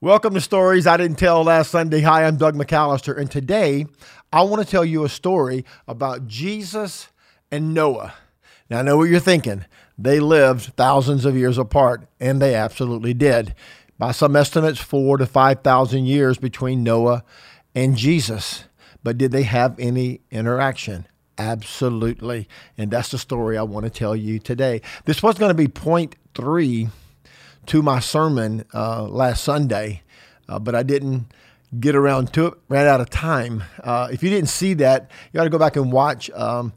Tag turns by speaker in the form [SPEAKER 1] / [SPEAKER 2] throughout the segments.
[SPEAKER 1] Welcome to Stories I Didn't Tell Last Sunday. Hi, I'm Doug McAllister, and today I want to tell you a story about Jesus and Noah. Now, I know what you're thinking. They lived thousands of years apart, and they absolutely did. By some estimates, four to 5,000 years between Noah and Jesus. But did they have any interaction? Absolutely. And that's the story I want to tell you today. This was going to be point three to my sermon uh, last Sunday, uh, but I didn't get around to it. Ran out of time. Uh, if you didn't see that, you got to go back and watch um,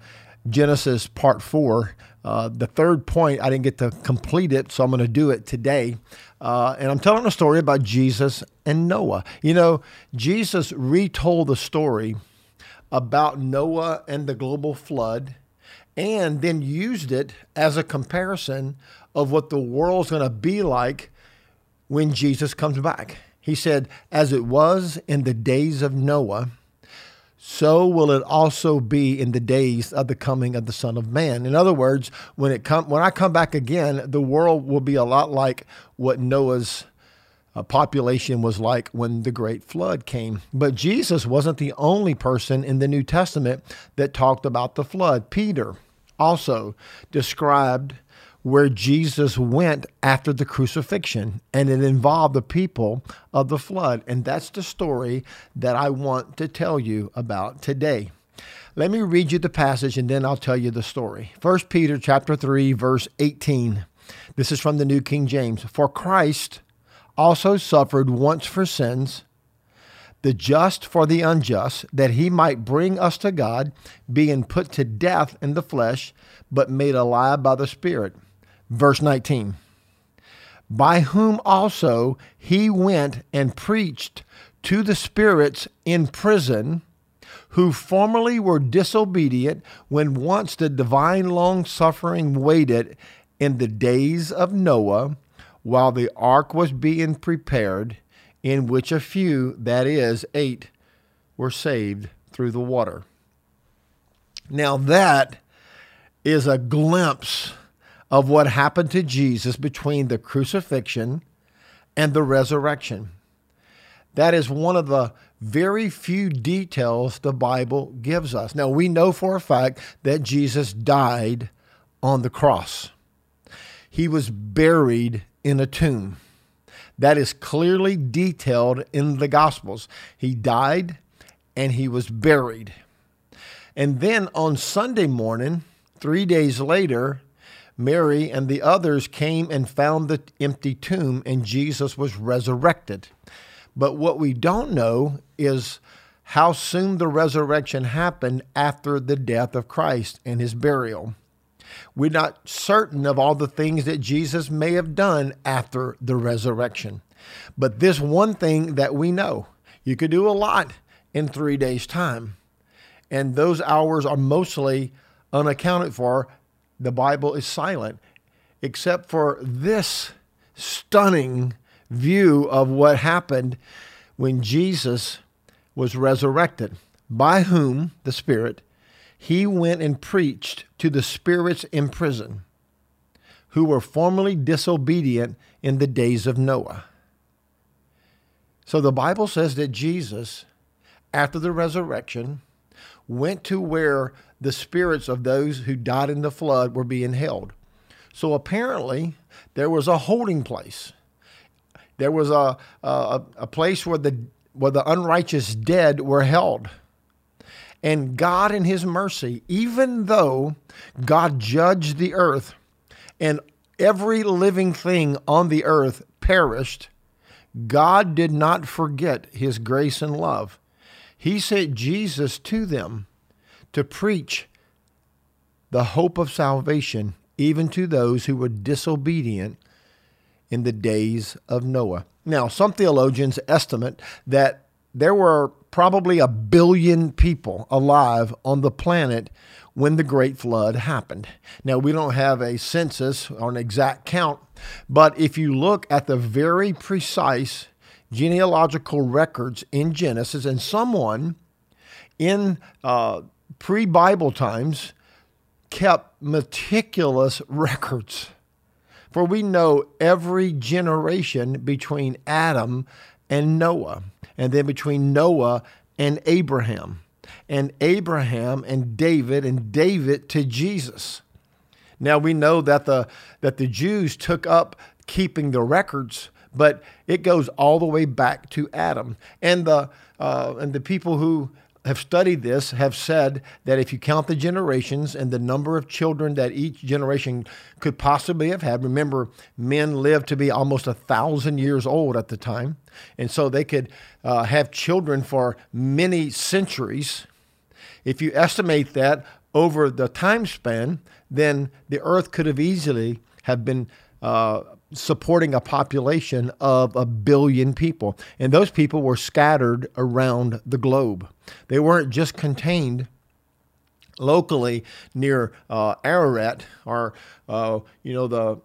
[SPEAKER 1] Genesis part four. Uh, the third point, I didn't get to complete it, so I'm going to do it today. Uh, and I'm telling a story about Jesus and Noah. You know, Jesus retold the story about Noah and the global flood and then used it as a comparison of what the world's going to be like when Jesus comes back. He said, As it was in the days of Noah, so will it also be in the days of the coming of the Son of Man. In other words, when it come when I come back again, the world will be a lot like what Noah's uh, population was like when the great flood came. But Jesus wasn't the only person in the New Testament that talked about the flood. Peter also described where Jesus went after the crucifixion, and it involved the people of the flood. And that's the story that I want to tell you about today. Let me read you the passage and then I'll tell you the story. 1 Peter chapter 3 verse 18. This is from the New King James. For Christ also suffered once for sins, the just for the unjust, that he might bring us to God, being put to death in the flesh, but made alive by the Spirit. Verse 19 By whom also he went and preached to the spirits in prison who formerly were disobedient when once the divine long suffering waited in the days of Noah while the ark was being prepared, in which a few, that is, eight, were saved through the water. Now, that is a glimpse of what happened to Jesus between the crucifixion and the resurrection. That is one of the very few details the Bible gives us. Now, we know for a fact that Jesus died on the cross, he was buried in a tomb. That is clearly detailed in the Gospels. He died and he was buried. And then on Sunday morning, three days later, Mary and the others came and found the empty tomb, and Jesus was resurrected. But what we don't know is how soon the resurrection happened after the death of Christ and his burial. We're not certain of all the things that Jesus may have done after the resurrection. But this one thing that we know you could do a lot in three days' time. And those hours are mostly unaccounted for the Bible is silent, except for this stunning view of what happened when Jesus was resurrected, by whom, the Spirit, he went and preached to the spirits in prison who were formerly disobedient in the days of Noah. So the Bible says that Jesus, after the resurrection, went to where the spirits of those who died in the flood were being held. So apparently, there was a holding place. There was a, a, a place where the, where the unrighteous dead were held. And God, in His mercy, even though God judged the earth and every living thing on the earth perished, God did not forget His grace and love. He sent Jesus to them to preach the hope of salvation even to those who were disobedient in the days of Noah. Now, some theologians estimate that there were probably a billion people alive on the planet when the Great Flood happened. Now, we don't have a census or an exact count, but if you look at the very precise genealogical records in Genesis, and someone in uh, pre Bible times kept meticulous records, For we know every generation between Adam and Noah, and then between Noah and Abraham, and Abraham and David, and David to Jesus. Now we know that the that the Jews took up keeping the records, but it goes all the way back to Adam. And the uh, and the people who have studied this have said that if you count the generations and the number of children that each generation could possibly have had, remember, men lived to be almost a thousand years old at the time. And so they could uh, have children for many centuries. If you estimate that over the time span, then the earth could have easily have been uh, supporting a population of a billion people. And those people were scattered around the globe. They weren't just contained locally near uh, Ararat or, uh, you know, the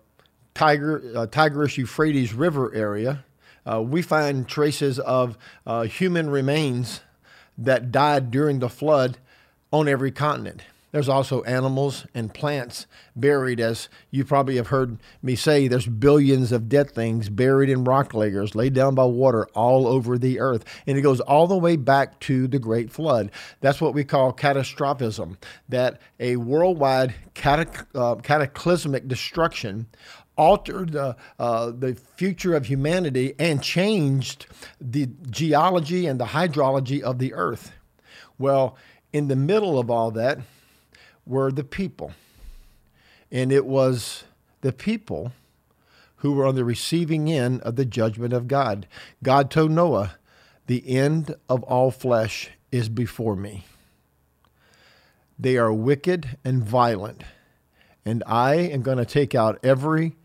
[SPEAKER 1] Tiger, uh, Tigris Euphrates River area. Uh, we find traces of uh, human remains that died during the flood on every continent. There's also animals and plants buried, as you probably have heard me say, there's billions of dead things buried in rock layers, laid down by water all over the earth. And it goes all the way back to the Great Flood. That's what we call catastrophism, that a worldwide catac- uh, cataclysmic destruction altered the, uh, the future of humanity and changed the geology and the hydrology of the earth. Well, in the middle of all that, were the people. And it was the people who were on the receiving end of the judgment of God. God told Noah, The end of all flesh is before me. They are wicked and violent, and I am going to take out every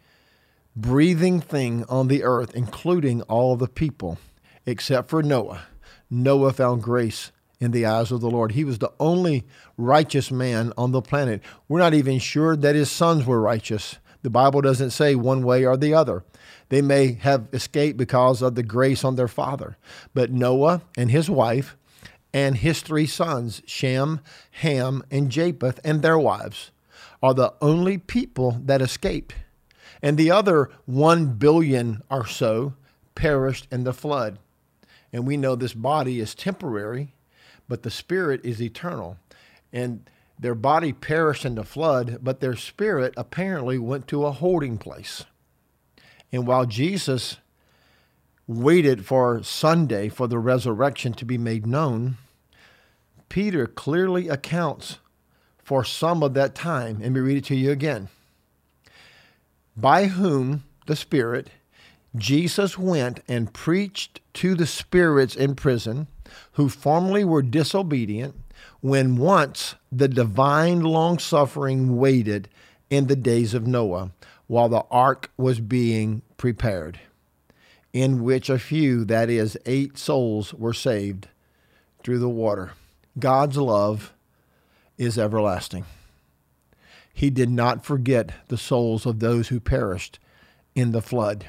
[SPEAKER 1] breathing thing on the earth, including all the people, except for Noah. Noah found grace in the eyes of the Lord. He was the only righteous man on the planet. We're not even sure that his sons were righteous. The Bible doesn't say one way or the other. They may have escaped because of the grace on their father. But Noah and his wife and his three sons, Shem, Ham, and Japheth, and their wives, are the only people that escaped. And the other one billion or so perished in the flood. And we know this body is temporary but the spirit is eternal. And their body perished in the flood, but their spirit apparently went to a holding place. And while Jesus waited for Sunday for the resurrection to be made known, Peter clearly accounts for some of that time. And we read it to you again. By whom the Spirit, Jesus went and preached to the spirits in prison who formerly were disobedient when once the divine long suffering waited in the days of Noah while the ark was being prepared, in which a few, that is, eight souls, were saved through the water. God's love is everlasting. He did not forget the souls of those who perished in the flood.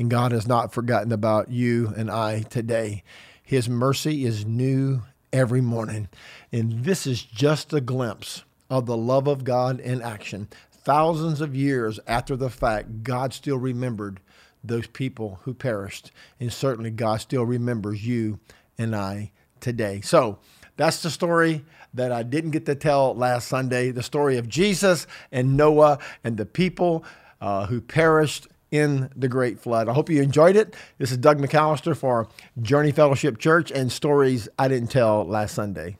[SPEAKER 1] And God has not forgotten about you and I today. His mercy is new every morning. And this is just a glimpse of the love of God in action. Thousands of years after the fact, God still remembered those people who perished. And certainly, God still remembers you and I today. So, that's the story that I didn't get to tell last Sunday the story of Jesus and Noah and the people uh, who perished in the Great Flood. I hope you enjoyed it. This is Doug McAllister for Journey Fellowship Church and Stories I Didn't Tell Last Sunday.